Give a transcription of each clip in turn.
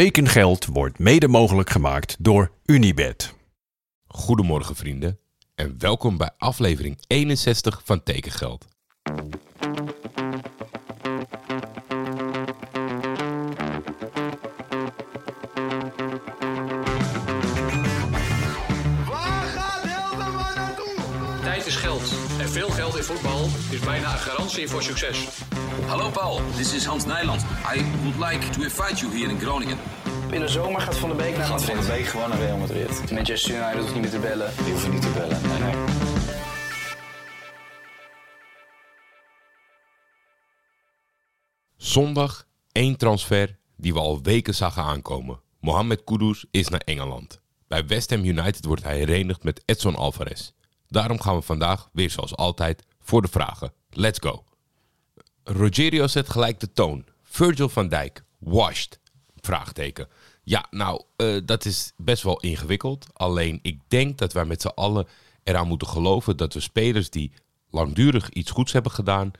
Tekengeld wordt mede mogelijk gemaakt door Unibed. Goedemorgen vrienden en welkom bij aflevering 61 van Tekengeld. Veel geld in voetbal is bijna een garantie voor succes. Hallo Paul, this is Hans Nijland. I would like to invite you here in Groningen. In de zomer gaat Van de Beek naar Gaat van de Madrid. week gewoon naar Real Madrid. Manchester United hoeft niet meer te bellen. Die hoeven niet te bellen. Nee, nee. Zondag één transfer die we al weken zagen aankomen. Mohamed Kudus is naar Engeland. Bij West Ham United wordt hij herenigd met Edson Alvarez. Daarom gaan we vandaag weer zoals altijd voor de vragen. Let's go. Rogerio zet gelijk de toon. Virgil van Dijk, washed? Vraagteken. Ja, nou, eh, dat is best wel ingewikkeld. Alleen ik denk dat wij met z'n allen eraan moeten geloven dat we spelers die langdurig iets goeds hebben gedaan,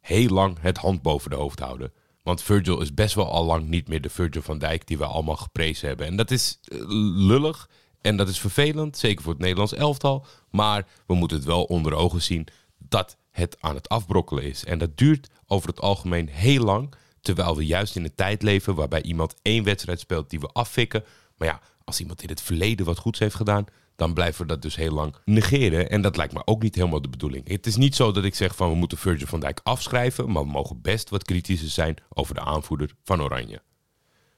heel lang het hand boven de hoofd houden. Want Virgil is best wel al lang niet meer de Virgil van Dijk die we allemaal geprezen hebben. En dat is eh, lullig en dat is vervelend, zeker voor het Nederlands elftal. Maar we moeten het wel onder ogen zien dat het aan het afbrokkelen is. En dat duurt over het algemeen heel lang. Terwijl we juist in een tijd leven waarbij iemand één wedstrijd speelt die we afvikken. Maar ja, als iemand in het verleden wat goeds heeft gedaan, dan blijven we dat dus heel lang negeren. En dat lijkt me ook niet helemaal de bedoeling. Het is niet zo dat ik zeg van we moeten Virgil van Dijk afschrijven, maar we mogen best wat kritischer zijn over de aanvoerder van Oranje.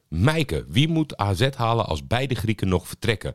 Mijke, wie moet AZ halen als beide Grieken nog vertrekken?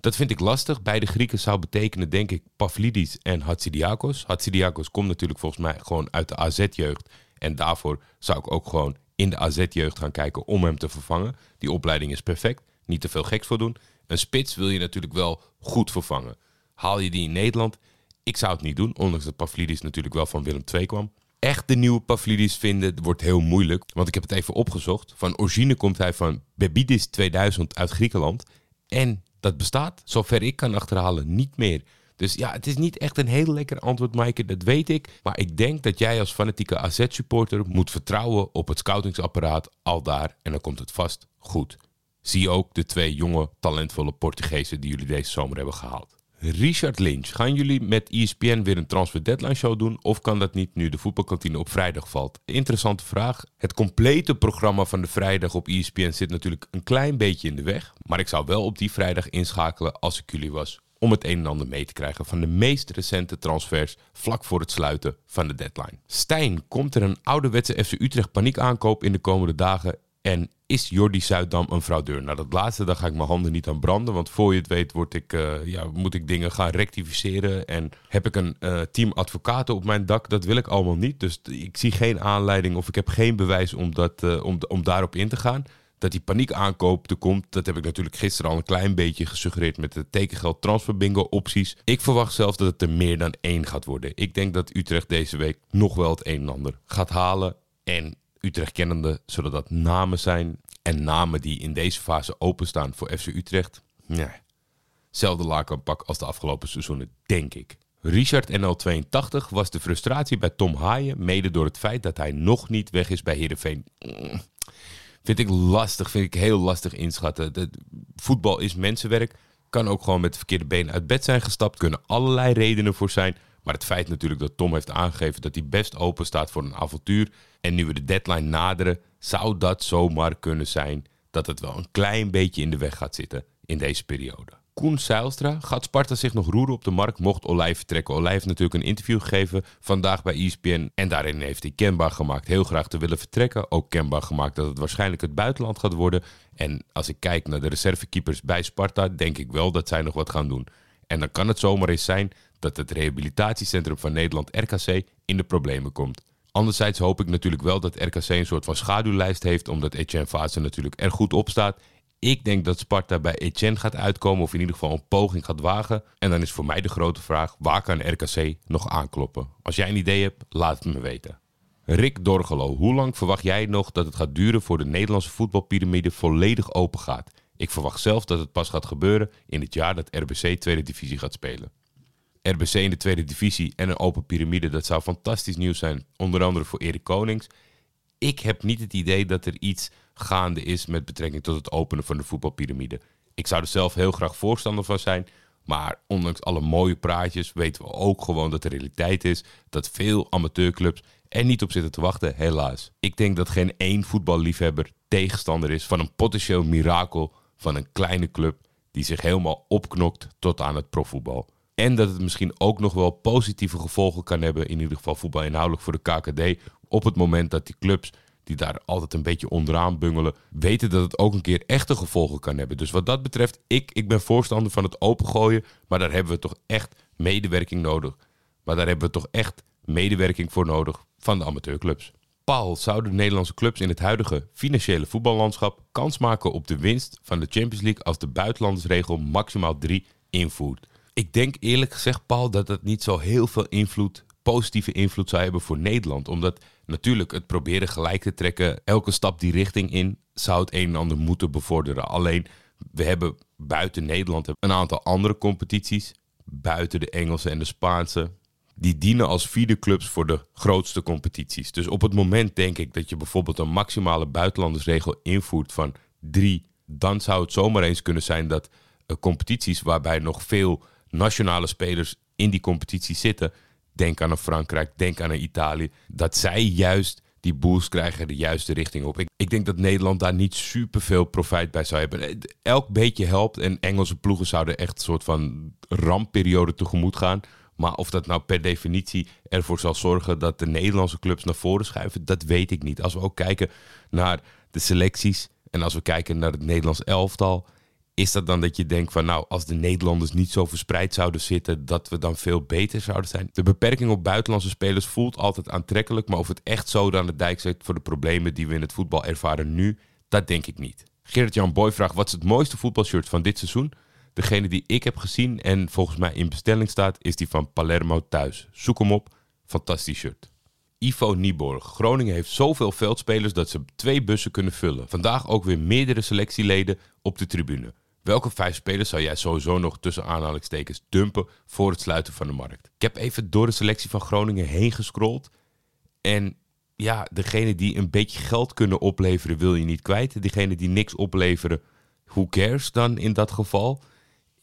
Dat vind ik lastig. Beide Grieken zou betekenen, denk ik, Pavlidis en Hatsidiakos. Hatsidiakos komt natuurlijk volgens mij gewoon uit de AZ-jeugd. En daarvoor zou ik ook gewoon in de AZ-jeugd gaan kijken om hem te vervangen. Die opleiding is perfect. Niet te veel geks voor doen. Een spits wil je natuurlijk wel goed vervangen. Haal je die in Nederland? Ik zou het niet doen, ondanks dat Pavlidis natuurlijk wel van Willem II kwam. Echt de nieuwe Pavlidis vinden wordt heel moeilijk, want ik heb het even opgezocht. Van origine komt hij van Bebidis 2000 uit Griekenland. En dat bestaat, zover ik kan achterhalen, niet meer. Dus ja, het is niet echt een heel lekker antwoord, Maaike, dat weet ik. Maar ik denk dat jij als fanatieke AZ-supporter moet vertrouwen op het scoutingsapparaat al daar. En dan komt het vast goed. Zie ook de twee jonge, talentvolle Portugezen die jullie deze zomer hebben gehaald. Richard Lynch, gaan jullie met ESPN weer een transfer deadline show doen? Of kan dat niet nu de voetbalkantine op vrijdag valt? Interessante vraag. Het complete programma van de vrijdag op ESPN zit natuurlijk een klein beetje in de weg. Maar ik zou wel op die vrijdag inschakelen als ik jullie was. Om het een en ander mee te krijgen van de meest recente transfers vlak voor het sluiten van de deadline. Stijn, komt er een ouderwetse FC Utrecht paniek aankoop in de komende dagen? En is Jordi Zuidam een fraudeur? Nou, dat laatste, daar ga ik mijn handen niet aan branden. Want voor je het weet word ik, eh, ja, moet ik dingen gaan rectificeren. En heb ik een eh, team advocaten op mijn dak. Dat wil ik allemaal niet. Dus ik zie geen aanleiding of ik heb geen bewijs om, dat, eh, om, om daarop in te gaan. Dat die paniek aankoop er komt, dat heb ik natuurlijk gisteren al een klein beetje gesuggereerd met de tekengeld transfer bingo opties. Ik verwacht zelfs dat het er meer dan één gaat worden. Ik denk dat Utrecht deze week nog wel het een en ander gaat halen. En Utrecht kennende zullen dat namen zijn. En namen die in deze fase openstaan voor FC Utrecht. Nee, zelfde lakenpak als de afgelopen seizoenen, denk ik. Richard NL82 was de frustratie bij Tom Haaien, mede door het feit dat hij nog niet weg is bij Heerenveen. Mm, Vind ik lastig, vind ik heel lastig inschatten. De, voetbal is mensenwerk, kan ook gewoon met de verkeerde benen uit bed zijn gestapt, kunnen allerlei redenen voor zijn. Maar het feit natuurlijk dat Tom heeft aangegeven dat hij best open staat voor een avontuur. En nu we de deadline naderen, zou dat zomaar kunnen zijn dat het wel een klein beetje in de weg gaat zitten in deze periode. Koen Seilstra, gaat Sparta zich nog roeren op de markt mocht Olij vertrekken? Olij heeft natuurlijk een interview gegeven vandaag bij ESPN en daarin heeft hij kenbaar gemaakt heel graag te willen vertrekken. Ook kenbaar gemaakt dat het waarschijnlijk het buitenland gaat worden. En als ik kijk naar de reservekeepers bij Sparta, denk ik wel dat zij nog wat gaan doen. En dan kan het zomaar eens zijn dat het rehabilitatiecentrum van Nederland, RKC, in de problemen komt. Anderzijds hoop ik natuurlijk wel dat RKC een soort van schaduwlijst heeft, omdat Etienne Fase natuurlijk er goed op staat. Ik denk dat Sparta bij Etienne gaat uitkomen, of in ieder geval een poging gaat wagen. En dan is voor mij de grote vraag, waar kan RKC nog aankloppen? Als jij een idee hebt, laat het me weten. Rick Dorgelo, hoe lang verwacht jij nog dat het gaat duren voor de Nederlandse voetbalpyramide volledig open gaat? Ik verwacht zelf dat het pas gaat gebeuren in het jaar dat RBC Tweede Divisie gaat spelen. RBC in de Tweede Divisie en een open piramide, dat zou fantastisch nieuws zijn. Onder andere voor Erik Konings. Ik heb niet het idee dat er iets gaande is met betrekking tot het openen van de voetbalpyramide. Ik zou er zelf heel graag voorstander van zijn. Maar ondanks alle mooie praatjes weten we ook gewoon dat de realiteit is dat veel amateurclubs er niet op zitten te wachten, helaas. Ik denk dat geen één voetballiefhebber tegenstander is van een potentieel mirakel van een kleine club die zich helemaal opknokt tot aan het profvoetbal. En dat het misschien ook nog wel positieve gevolgen kan hebben, in ieder geval voetbal inhoudelijk voor de KKD, op het moment dat die clubs die daar altijd een beetje onderaan bungelen, weten dat het ook een keer echte gevolgen kan hebben. Dus wat dat betreft, ik, ik ben voorstander van het opengooien, maar daar hebben we toch echt medewerking nodig. Maar daar hebben we toch echt medewerking voor nodig van de amateurclubs. Paul, zouden Nederlandse clubs in het huidige financiële voetballandschap kans maken op de winst van de Champions League als de buitenlandersregel maximaal 3 invoert? Ik denk eerlijk gezegd, Paul, dat dat niet zo heel veel invloed, positieve invloed zou hebben voor Nederland. Omdat natuurlijk het proberen gelijk te trekken, elke stap die richting in, zou het een en ander moeten bevorderen. Alleen, we hebben buiten Nederland een aantal andere competities, buiten de Engelse en de Spaanse, die dienen als vierde clubs voor de grootste competities. Dus op het moment denk ik dat je bijvoorbeeld een maximale buitenlandersregel invoert van drie, dan zou het zomaar eens kunnen zijn dat uh, competities waarbij nog veel nationale spelers in die competitie zitten, denk aan een Frankrijk, denk aan een Italië, dat zij juist die boost krijgen de juiste richting op. Ik, ik denk dat Nederland daar niet super veel profijt bij zou hebben. Eh, Elk beetje helpt en Engelse ploegen zouden echt een soort van rampperiode tegemoet gaan. Maar of dat nou per definitie ervoor zal zorgen dat de Nederlandse clubs naar voren schuiven, dat weet ik niet. Als we ook kijken naar de selecties en als we kijken naar het Nederlands elftal, is dat dan dat je denkt van nou, als de Nederlanders niet zo verspreid zouden zitten, dat we dan veel beter zouden zijn? De beperking op buitenlandse spelers voelt altijd aantrekkelijk, maar of het echt zo aan de dijk zit voor de problemen die we in het voetbal ervaren nu, dat denk ik niet. Gerrit-Jan Boy vraagt, wat is het mooiste voetbalshirt van dit seizoen? Degene die ik heb gezien en volgens mij in bestelling staat, is die van Palermo thuis. Zoek hem op, fantastisch shirt. Ivo Nieborg. Groningen heeft zoveel veldspelers dat ze twee bussen kunnen vullen. Vandaag ook weer meerdere selectieleden op de tribune. Welke vijf spelers zou jij sowieso nog tussen aanhalingstekens dumpen voor het sluiten van de markt? Ik heb even door de selectie van Groningen heen gescrolld. En ja, degene die een beetje geld kunnen opleveren wil je niet kwijt. Degene die niks opleveren, who cares dan in dat geval?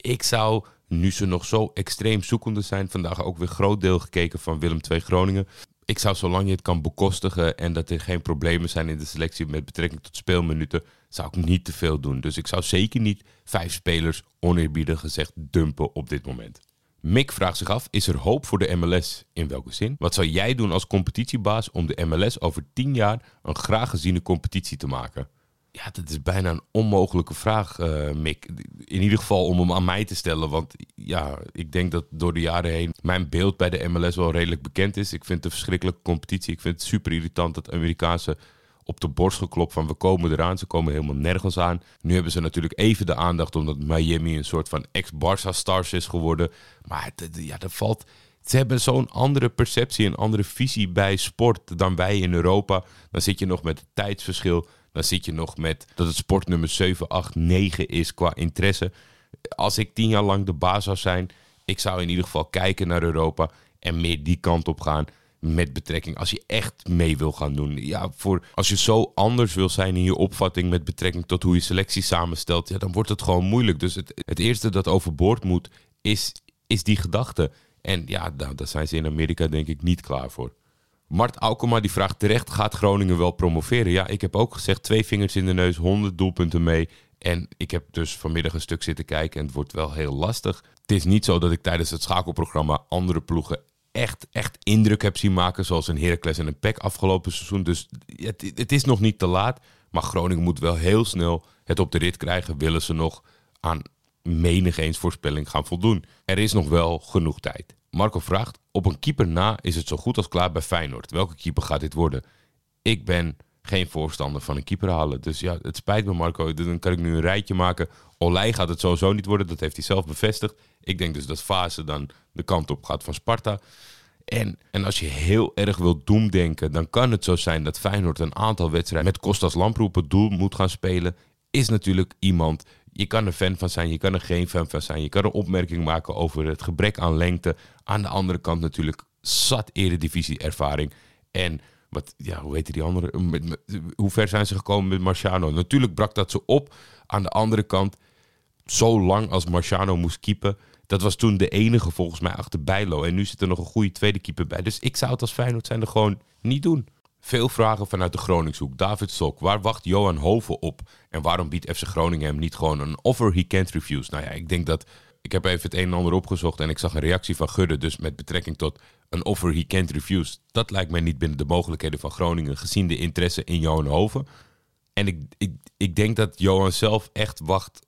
Ik zou, nu ze nog zo extreem zoekende zijn, vandaag ook weer groot deel gekeken van Willem II Groningen. Ik zou, zolang je het kan bekostigen en dat er geen problemen zijn in de selectie met betrekking tot speelminuten, zou ik niet te veel doen. Dus ik zou zeker niet vijf spelers oneerbiedig gezegd dumpen op dit moment. Mick vraagt zich af, is er hoop voor de MLS? In welke zin? Wat zou jij doen als competitiebaas om de MLS over tien jaar een graag geziene competitie te maken? Ja, dat is bijna een onmogelijke vraag, uh, Mick. In ieder geval om hem aan mij te stellen. Want ja, ik denk dat door de jaren heen mijn beeld bij de MLS wel redelijk bekend is. Ik vind het een verschrikkelijke competitie. Ik vind het super irritant dat Amerikaanse op de borst geklopt van we komen eraan. Ze komen helemaal nergens aan. Nu hebben ze natuurlijk even de aandacht omdat Miami een soort van ex-Barça-stars is geworden. Maar ja, dat valt... Ze hebben zo'n andere perceptie, een andere visie bij sport dan wij in Europa. Dan zit je nog met het tijdsverschil. Dan zit je nog met dat het sport nummer 7, 8, 9 is qua interesse. Als ik tien jaar lang de baas zou zijn, ik zou in ieder geval kijken naar Europa en meer die kant op gaan met betrekking. Als je echt mee wil gaan doen. Ja, voor, als je zo anders wil zijn in je opvatting met betrekking tot hoe je selectie samenstelt, ja, dan wordt het gewoon moeilijk. Dus het, het eerste dat overboord moet, is, is die gedachte. En ja, nou, daar zijn ze in Amerika denk ik niet klaar voor. Mart Aukema die vraagt terecht, gaat Groningen wel promoveren? Ja, ik heb ook gezegd, twee vingers in de neus, 100 doelpunten mee. En ik heb dus vanmiddag een stuk zitten kijken en het wordt wel heel lastig. Het is niet zo dat ik tijdens het schakelprogramma andere ploegen echt, echt indruk heb zien maken. Zoals een Heracles en een PEC afgelopen seizoen. Dus het, het is nog niet te laat. Maar Groningen moet wel heel snel het op de rit krijgen. Willen ze nog aan menig eens voorspelling gaan voldoen. Er is nog wel genoeg tijd. Marco vraagt, op een keeper na is het zo goed als klaar bij Feyenoord. Welke keeper gaat dit worden? Ik ben geen voorstander van een keeper halen. Dus ja, het spijt me Marco. Dan kan ik nu een rijtje maken. Olij gaat het sowieso niet worden. Dat heeft hij zelf bevestigd. Ik denk dus dat Fase dan de kant op gaat van Sparta. En, en als je heel erg wilt doemdenken, dan kan het zo zijn dat Feyenoord een aantal wedstrijden met Kostas Lamproe op het doel moet gaan spelen. Is natuurlijk iemand je kan er fan van zijn, je kan er geen fan van zijn. Je kan een opmerking maken over het gebrek aan lengte. Aan de andere kant natuurlijk zat eredivisie ervaring. En wat, ja, hoe heet die andere? Hoe ver zijn ze gekomen met Marciano? Natuurlijk brak dat ze op. Aan de andere kant, zo lang als Marciano moest keepen. Dat was toen de enige volgens mij achter Bijlo. En nu zit er nog een goede tweede keeper bij. Dus ik zou het als Feyenoord zijn er gewoon niet doen. Veel vragen vanuit de Groningshoek. David Stok, waar wacht Johan Hoven op? En waarom biedt FC Groningen hem niet gewoon een offer he can't refuse? Nou ja, ik denk dat... Ik heb even het een en ander opgezocht en ik zag een reactie van Gudde. Dus met betrekking tot een offer he can't refuse. Dat lijkt mij niet binnen de mogelijkheden van Groningen... gezien de interesse in Johan Hoven. En ik, ik, ik denk dat Johan zelf echt wacht.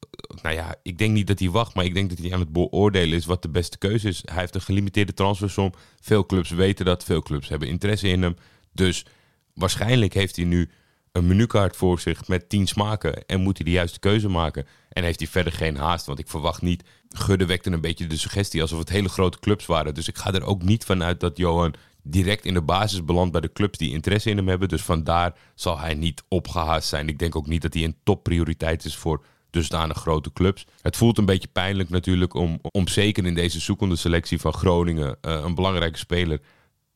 Nou ja, ik denk niet dat hij wacht, maar ik denk dat hij aan het beoordelen is wat de beste keuze is. Hij heeft een gelimiteerde transfersom. Veel clubs weten dat, veel clubs hebben interesse in hem. Dus waarschijnlijk heeft hij nu een menukaart voor zich met tien smaken en moet hij de juiste keuze maken. En heeft hij verder geen haast, want ik verwacht niet. Gudde wekte een beetje de suggestie alsof het hele grote clubs waren. Dus ik ga er ook niet vanuit dat Johan direct in de basis belandt bij de clubs die interesse in hem hebben. Dus vandaar zal hij niet opgehaast zijn. Ik denk ook niet dat hij een topprioriteit is voor dusdanig grote clubs. Het voelt een beetje pijnlijk natuurlijk om, om zeker in deze zoekende selectie van Groningen eh, een belangrijke speler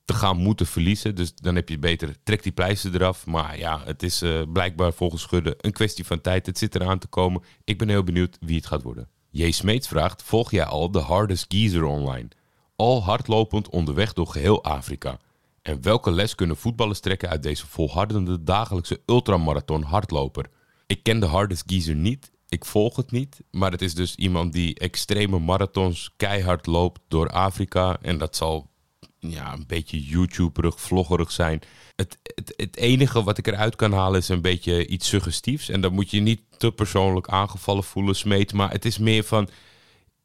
te gaan moeten verliezen. Dus dan heb je beter, trek die pleister eraf. Maar ja, het is eh, blijkbaar volgens Schudde een kwestie van tijd. Het zit eraan te komen. Ik ben heel benieuwd wie het gaat worden. J. Smeets vraagt, volg jij al de Hardest Geezer online? Al hardlopend onderweg door geheel Afrika. En welke les kunnen voetballers trekken uit deze volhardende dagelijkse ultramarathon hardloper? Ik ken de Hardest Geezer niet. Ik volg het niet. Maar het is dus iemand die extreme marathons keihard loopt door Afrika. En dat zal ja, een beetje YouTuberig, vloggerig zijn. Het, het, het enige wat ik eruit kan halen is een beetje iets suggestiefs. En dan moet je niet te persoonlijk aangevallen voelen, smeet. Maar het is meer van...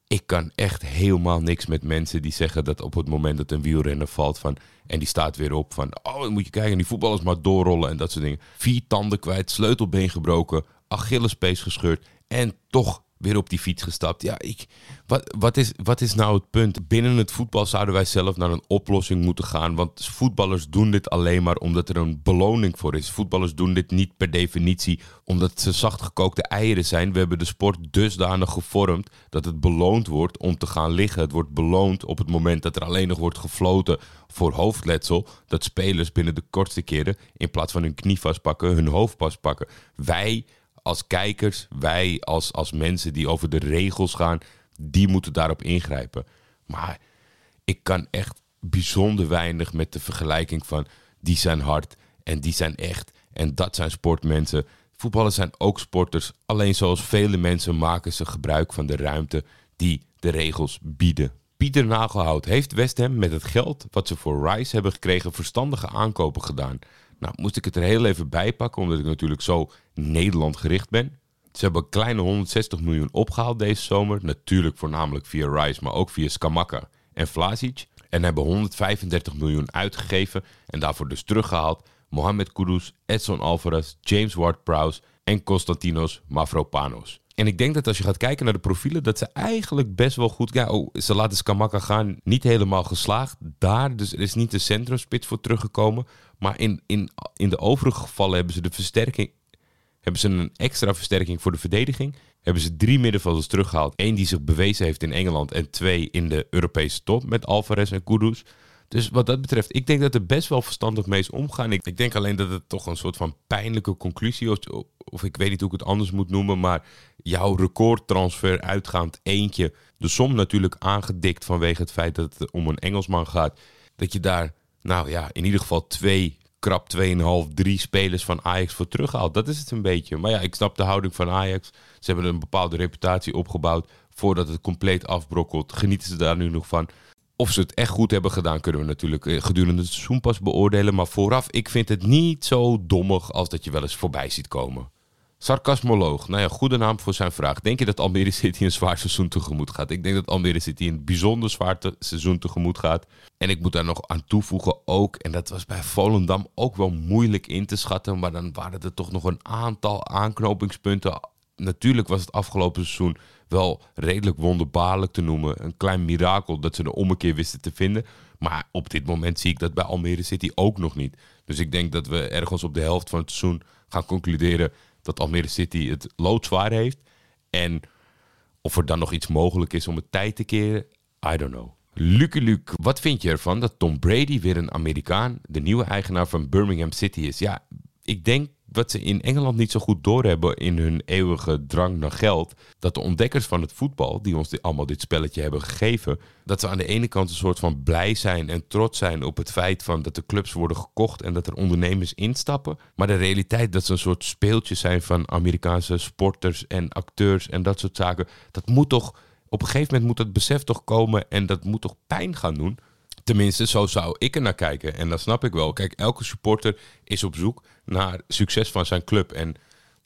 Ik kan echt helemaal niks met mensen die zeggen dat op het moment dat een wielrenner valt van... En die staat weer op van... Oh, dan moet je kijken, die voetballers maar doorrollen en dat soort dingen. Vier tanden kwijt, sleutelbeen gebroken, Achillespees gescheurd. En toch weer op die fiets gestapt. Ja, ik, wat, wat, is, wat is nou het punt? Binnen het voetbal zouden wij zelf naar een oplossing moeten gaan. Want voetballers doen dit alleen maar omdat er een beloning voor is. Voetballers doen dit niet per definitie omdat ze zachtgekookte eieren zijn. We hebben de sport dusdanig gevormd dat het beloond wordt om te gaan liggen. Het wordt beloond op het moment dat er alleen nog wordt gefloten voor hoofdletsel. Dat spelers binnen de kortste keren in plaats van hun knie vastpakken, hun hoofd vastpakken. Wij als kijkers, wij als, als mensen die over de regels gaan, die moeten daarop ingrijpen. Maar ik kan echt bijzonder weinig met de vergelijking van die zijn hard en die zijn echt en dat zijn sportmensen. Voetballers zijn ook sporters, alleen zoals vele mensen maken ze gebruik van de ruimte die de regels bieden. Pieter Nagelhout heeft West Ham met het geld wat ze voor Rice hebben gekregen verstandige aankopen gedaan. Nou, moest ik het er heel even bij pakken, omdat ik natuurlijk zo Nederland gericht ben. Ze hebben kleine 160 miljoen opgehaald deze zomer. Natuurlijk voornamelijk via Rice, maar ook via Skamaka en Vlasic. En hebben 135 miljoen uitgegeven en daarvoor dus teruggehaald. Mohamed Kudus, Edson Alvarez, James Ward-Prowse en Konstantinos Mavropanos. En ik denk dat als je gaat kijken naar de profielen, dat ze eigenlijk best wel goed... Ja, oh, ze laten Skamaka gaan, niet helemaal geslaagd daar. Dus er is niet de centrumspits voor teruggekomen. Maar in, in, in de overige gevallen hebben ze de versterking... Hebben ze een extra versterking voor de verdediging. Hebben ze drie middenvelders teruggehaald. Eén die zich bewezen heeft in Engeland. En twee in de Europese top met Alvarez en Kudus. Dus wat dat betreft, ik denk dat er best wel verstandig mee is omgaan. Ik, denk alleen dat het toch een soort van pijnlijke conclusie is. Of, of ik weet niet hoe ik het anders moet noemen. Maar jouw recordtransfer uitgaand eentje. De som natuurlijk aangedikt vanwege het feit dat het om een Engelsman gaat. Dat je daar, nou ja, in ieder geval twee, krap 2,5, drie spelers van Ajax voor terughaalt. Dat is het een beetje. Maar ja, ik snap de houding van Ajax. Ze hebben een bepaalde reputatie opgebouwd. Voordat het compleet afbrokkelt, genieten ze daar nu nog van. Of ze het echt goed hebben gedaan, kunnen we natuurlijk eh, gedurende het seizoen pas beoordelen. Maar vooraf, ik vind het niet zo dommig als dat je wel eens voorbij ziet komen. Sarcasmoloog, nou ja, goede naam voor zijn vraag. Denk je dat Almere City een zwaar seizoen tegemoet gaat? Ik denk dat Almere City een bijzonder zwaar seizoen tegemoet gaat. En ik moet daar nog aan toevoegen ook, en dat was bij Volendam ook wel moeilijk in te schatten, maar dan waren er toch nog een aantal aanknopingspunten. Natuurlijk was het afgelopen seizoen wel redelijk wonderbaarlijk te noemen. Een klein mirakel dat ze de ommekeer wisten te vinden. Maar op dit moment zie ik dat bij Almere City ook nog niet. Dus ik denk dat we ergens op de helft van het seizoen gaan concluderen dat Almere City het loodzwaar heeft. En of er dan nog iets mogelijk is om het tijd te keren, I don't know. Lucky Luke, wat vind je ervan dat Tom Brady weer een Amerikaan, de nieuwe eigenaar van Birmingham City is? Ja, ik denk wat ze in Engeland niet zo goed doorhebben in hun eeuwige drang naar geld, dat de ontdekkers van het voetbal, die ons allemaal dit spelletje hebben gegeven, dat ze aan de ene kant een soort van blij zijn en trots zijn op het feit van dat de clubs worden gekocht en dat er ondernemers instappen, maar de realiteit dat ze een soort speeltjes zijn van Amerikaanse sporters en acteurs en dat soort zaken, dat moet toch op een gegeven moment moet dat besef toch komen en dat moet toch pijn gaan doen. Tenminste, zo zou ik er naar kijken. En dat snap ik wel. Kijk, elke supporter is op zoek naar succes van zijn club. En,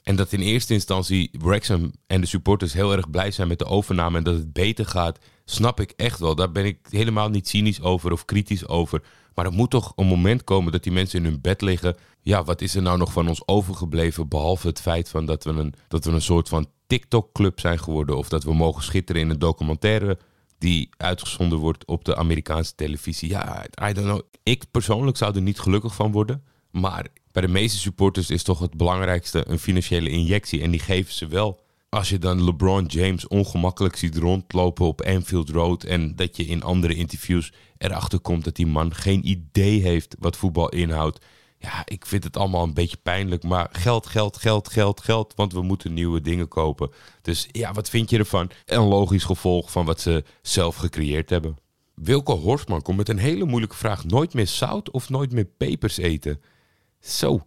en dat in eerste instantie Wrexham en de supporters heel erg blij zijn met de overname en dat het beter gaat, snap ik echt wel. Daar ben ik helemaal niet cynisch over of kritisch over. Maar er moet toch een moment komen dat die mensen in hun bed liggen. Ja, wat is er nou nog van ons overgebleven? Behalve het feit van dat we een, dat we een soort van TikTok-club zijn geworden. Of dat we mogen schitteren in een documentaire die uitgezonden wordt op de Amerikaanse televisie. Ja, I don't know. Ik persoonlijk zou er niet gelukkig van worden. Maar bij de meeste supporters is toch het belangrijkste een financiële injectie. En die geven ze wel. Als je dan LeBron James ongemakkelijk ziet rondlopen op Anfield Road. En dat je in andere interviews erachter komt dat die man geen idee heeft wat voetbal inhoudt. Ja, ik vind het allemaal een beetje pijnlijk. Maar geld, geld, geld, geld, geld. Want we moeten nieuwe dingen kopen. Dus ja, wat vind je ervan? Een logisch gevolg van wat ze zelf gecreëerd hebben. Wilke Horstman komt met een hele moeilijke vraag. Nooit meer zout of nooit meer pepers eten? Zo.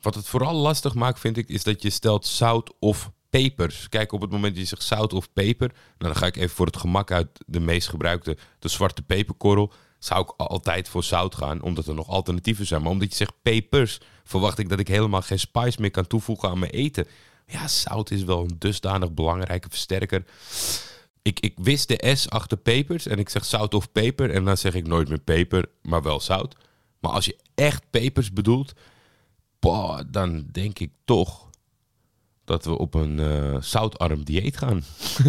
Wat het vooral lastig maakt, vind ik, is dat je stelt zout of pepers. Kijk, op het moment dat je zegt zout of peper, nou, dan ga ik even voor het gemak uit de meest gebruikte, de zwarte peperkorrel. Zou ik altijd voor zout gaan, omdat er nog alternatieven zijn. Maar omdat je zegt pepers, verwacht ik dat ik helemaal geen spice meer kan toevoegen aan mijn eten. Ja, zout is wel een dusdanig belangrijke versterker. Ik, ik wist de S achter pepers en ik zeg zout of peper. En dan zeg ik nooit meer peper, maar wel zout. Maar als je echt pepers bedoelt, dan denk ik toch dat we op een eh, zoutarm dieet gaan.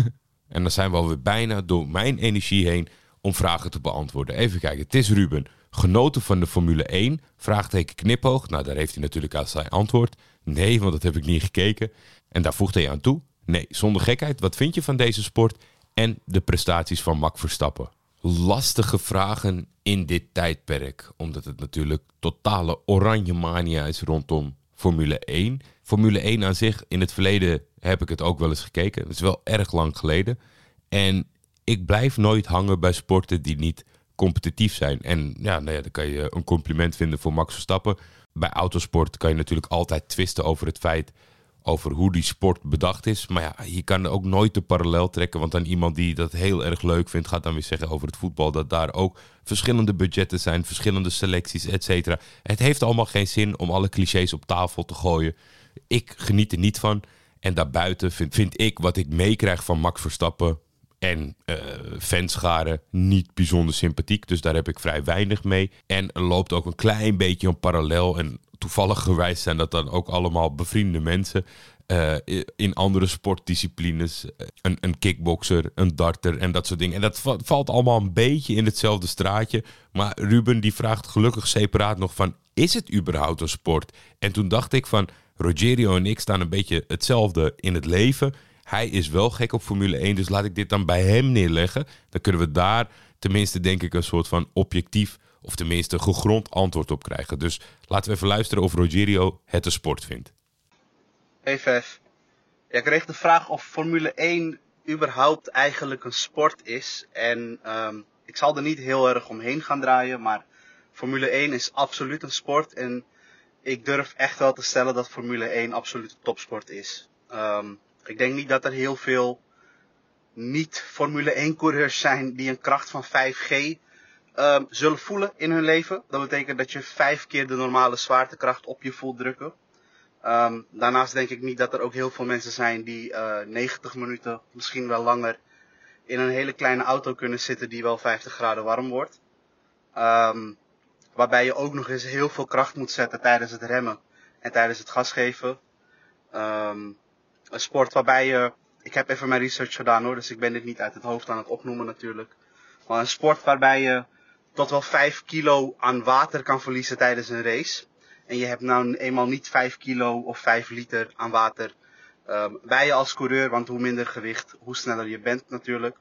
en dan zijn we alweer bijna door mijn energie heen om vragen te beantwoorden. Even kijken, het is Ruben. Genoten van de Formule 1? Vraagteken knipoog. Nou, daar heeft hij natuurlijk als zijn antwoord. Nee, want dat heb ik niet gekeken. En daar voegt hij aan toe. Nee, zonder gekheid. Wat vind je van deze sport en de prestaties van Max Verstappen? Lastige vragen in dit tijdperk. Omdat het natuurlijk totale oranje mania is rondom Formule 1. Formule 1 aan zich, in het verleden heb ik het ook wel eens gekeken. Het is wel erg lang geleden. En ik blijf nooit hangen bij sporten die niet competitief zijn. En ja, nou ja, dan kan je een compliment vinden voor Max Verstappen. Bij autosport kan je natuurlijk altijd twisten over het feit over hoe die sport bedacht is. Maar ja, je kan ook nooit de parallel trekken. Want dan iemand die dat heel erg leuk vindt, gaat dan weer zeggen over het voetbal dat daar ook verschillende budgetten zijn, verschillende selecties, et cetera. Het heeft allemaal geen zin om alle clichés op tafel te gooien. Ik geniet er niet van. En daarbuiten vind, vind ik wat ik meekrijg van Max Verstappen en uh, fanscharen niet bijzonder sympathiek. Dus daar heb ik vrij weinig mee. En er loopt ook een klein beetje een parallel. En toevallig gewijs zijn dat dan ook allemaal bevriende mensen. Uh, in andere sportdisciplines. Een, een kickbokser, een darter en dat soort dingen. En dat valt allemaal een beetje in hetzelfde straatje. Maar Ruben die vraagt gelukkig separaat nog van... is het überhaupt een sport? En toen dacht ik van... Rogerio en ik staan een beetje hetzelfde in het leven... Hij is wel gek op Formule 1, dus laat ik dit dan bij hem neerleggen. Dan kunnen we daar tenminste, denk ik, een soort van objectief of tenminste gegrond antwoord op krijgen. Dus laten we even luisteren of Rogerio het een sport vindt. Hey Vef. Ik kreeg de vraag of Formule 1 überhaupt eigenlijk een sport is. En um, ik zal er niet heel erg omheen gaan draaien, maar Formule 1 is absoluut een sport. En ik durf echt wel te stellen dat Formule 1 absoluut topsport is. Um, ik denk niet dat er heel veel niet Formule 1 coureurs zijn die een kracht van 5G um, zullen voelen in hun leven. Dat betekent dat je vijf keer de normale zwaartekracht op je voelt drukken. Um, daarnaast denk ik niet dat er ook heel veel mensen zijn die uh, 90 minuten, misschien wel langer, in een hele kleine auto kunnen zitten die wel 50 graden warm wordt. Um, waarbij je ook nog eens heel veel kracht moet zetten tijdens het remmen en tijdens het gas geven. Um, een sport waarbij je, ik heb even mijn research gedaan hoor, dus ik ben dit niet uit het hoofd aan het opnoemen natuurlijk. Maar een sport waarbij je tot wel 5 kilo aan water kan verliezen tijdens een race. En je hebt nou eenmaal niet 5 kilo of 5 liter aan water bij je als coureur, want hoe minder gewicht, hoe sneller je bent natuurlijk.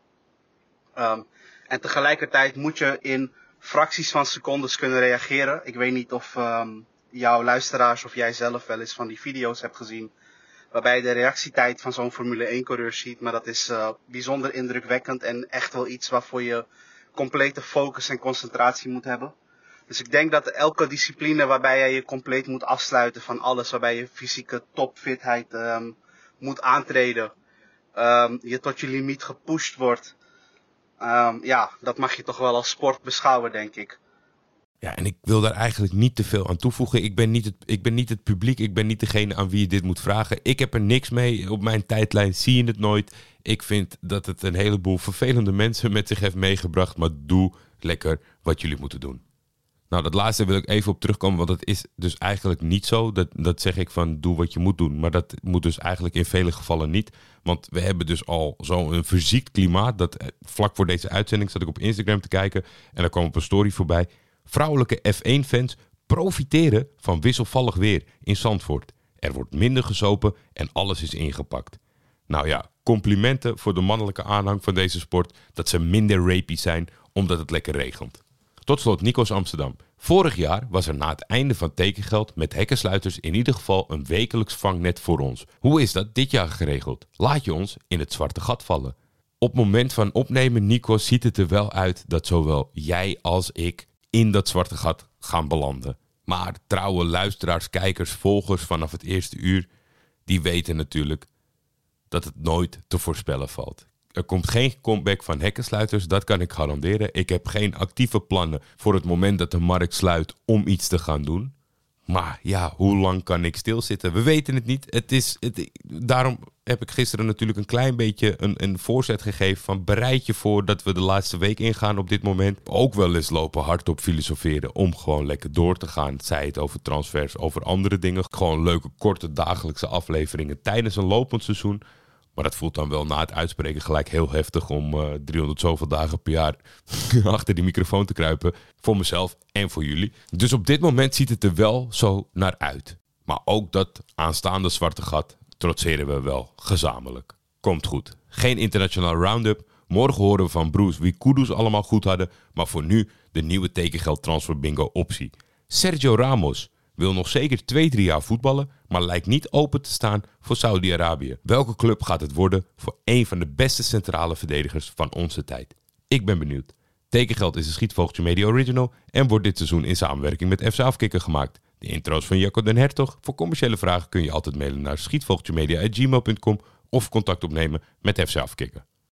Um, En tegelijkertijd moet je in fracties van secondes kunnen reageren. Ik weet niet of ehm, jouw luisteraars of jij zelf wel eens van die video's hebt gezien. Waarbij je de reactietijd van zo'n Formule 1 coureur ziet. Maar dat is eh, bijzonder indrukwekkend en echt wel iets waarvoor je complete focus en concentratie moet hebben. Dus ik denk dat elke discipline waarbij jij je compleet moet afsluiten van alles, waarbij je fysieke topfitheid ehm, moet aantreden, ehm, je tot je limiet gepusht wordt, ehm, ja, dat mag je toch wel als sport beschouwen, denk ik. Ja, en ik wil daar eigenlijk niet te veel aan toevoegen. Ik ben niet, het, ik ben niet het publiek, ik ben niet degene aan wie je dit moet vragen. Ik heb er niks mee. Op mijn tijdlijn zie je het nooit. Ik vind dat het een heleboel vervelende mensen met zich heeft meegebracht. Maar doe lekker wat jullie moeten doen. Nou, dat laatste wil ik even op terugkomen, want het is dus eigenlijk niet zo. Dat, dat zeg ik van doe wat je moet doen. Maar dat moet dus eigenlijk in vele gevallen niet. Want we hebben dus al zo'n verziekt klimaat. Dat eh, vlak voor deze uitzending zat ik op Instagram te kijken. En daar kwam op een story voorbij. Vrouwelijke F1-fans profiteren van wisselvallig weer in Zandvoort. Er wordt minder gezopen en alles is ingepakt. Nou ja, complimenten voor de mannelijke aanhang van deze sport. Dat ze minder rapey zijn omdat het lekker regent. Tot slot Nikos Amsterdam. Vorig jaar was er na het einde van tekengeld met hekkensluiters in ieder geval een wekelijks vangnet voor ons. Hoe is dat dit jaar geregeld? Laat je ons in het zwarte gat vallen. Op moment van opnemen, Nikos, ziet het er wel uit dat zowel jij als ik in dat zwarte gat gaan belanden. Maar trouwe luisteraars, kijkers, volgers vanaf het eerste uur, die weten natuurlijk dat het nooit te voorspellen valt. Er komt geen comeback van hekkensluiters, dat kan ik garanderen. Ik heb geen actieve plannen voor het moment dat de markt sluit om iets te gaan doen. Maar ja, hoe lang kan ik stilzitten? We weten het niet. Het is, het, daarom heb ik gisteren natuurlijk een klein beetje een, een voorzet gegeven van bereid je voor dat we de laatste week ingaan op dit moment. Ook wel eens lopen hardop filosoferen om gewoon lekker door te gaan. Zij het over transfers, over andere dingen. Gewoon leuke korte dagelijkse afleveringen tijdens een lopend seizoen. Maar dat voelt dan wel na het uitspreken gelijk heel heftig om uh, 300 zoveel dagen per jaar achter die microfoon te kruipen. Voor mezelf en voor jullie. Dus op dit moment ziet het er wel zo naar uit. Maar ook dat aanstaande zwarte gat trotseren we wel gezamenlijk. Komt goed. Geen internationaal roundup. Morgen horen we van Bruce wie Kudus allemaal goed hadden. Maar voor nu de nieuwe tekengeld transfer bingo optie. Sergio Ramos wil nog zeker 2-3 jaar voetballen, maar lijkt niet open te staan voor Saudi-Arabië. Welke club gaat het worden voor een van de beste centrale verdedigers van onze tijd? Ik ben benieuwd. Tekengeld is een Schietvogeltje Media Original en wordt dit seizoen in samenwerking met FC Afkikker gemaakt. De intro's van Jacco den Hertog. Voor commerciële vragen kun je altijd mailen naar schietvogeltjemedia.gmail.com of contact opnemen met FC Afkikker.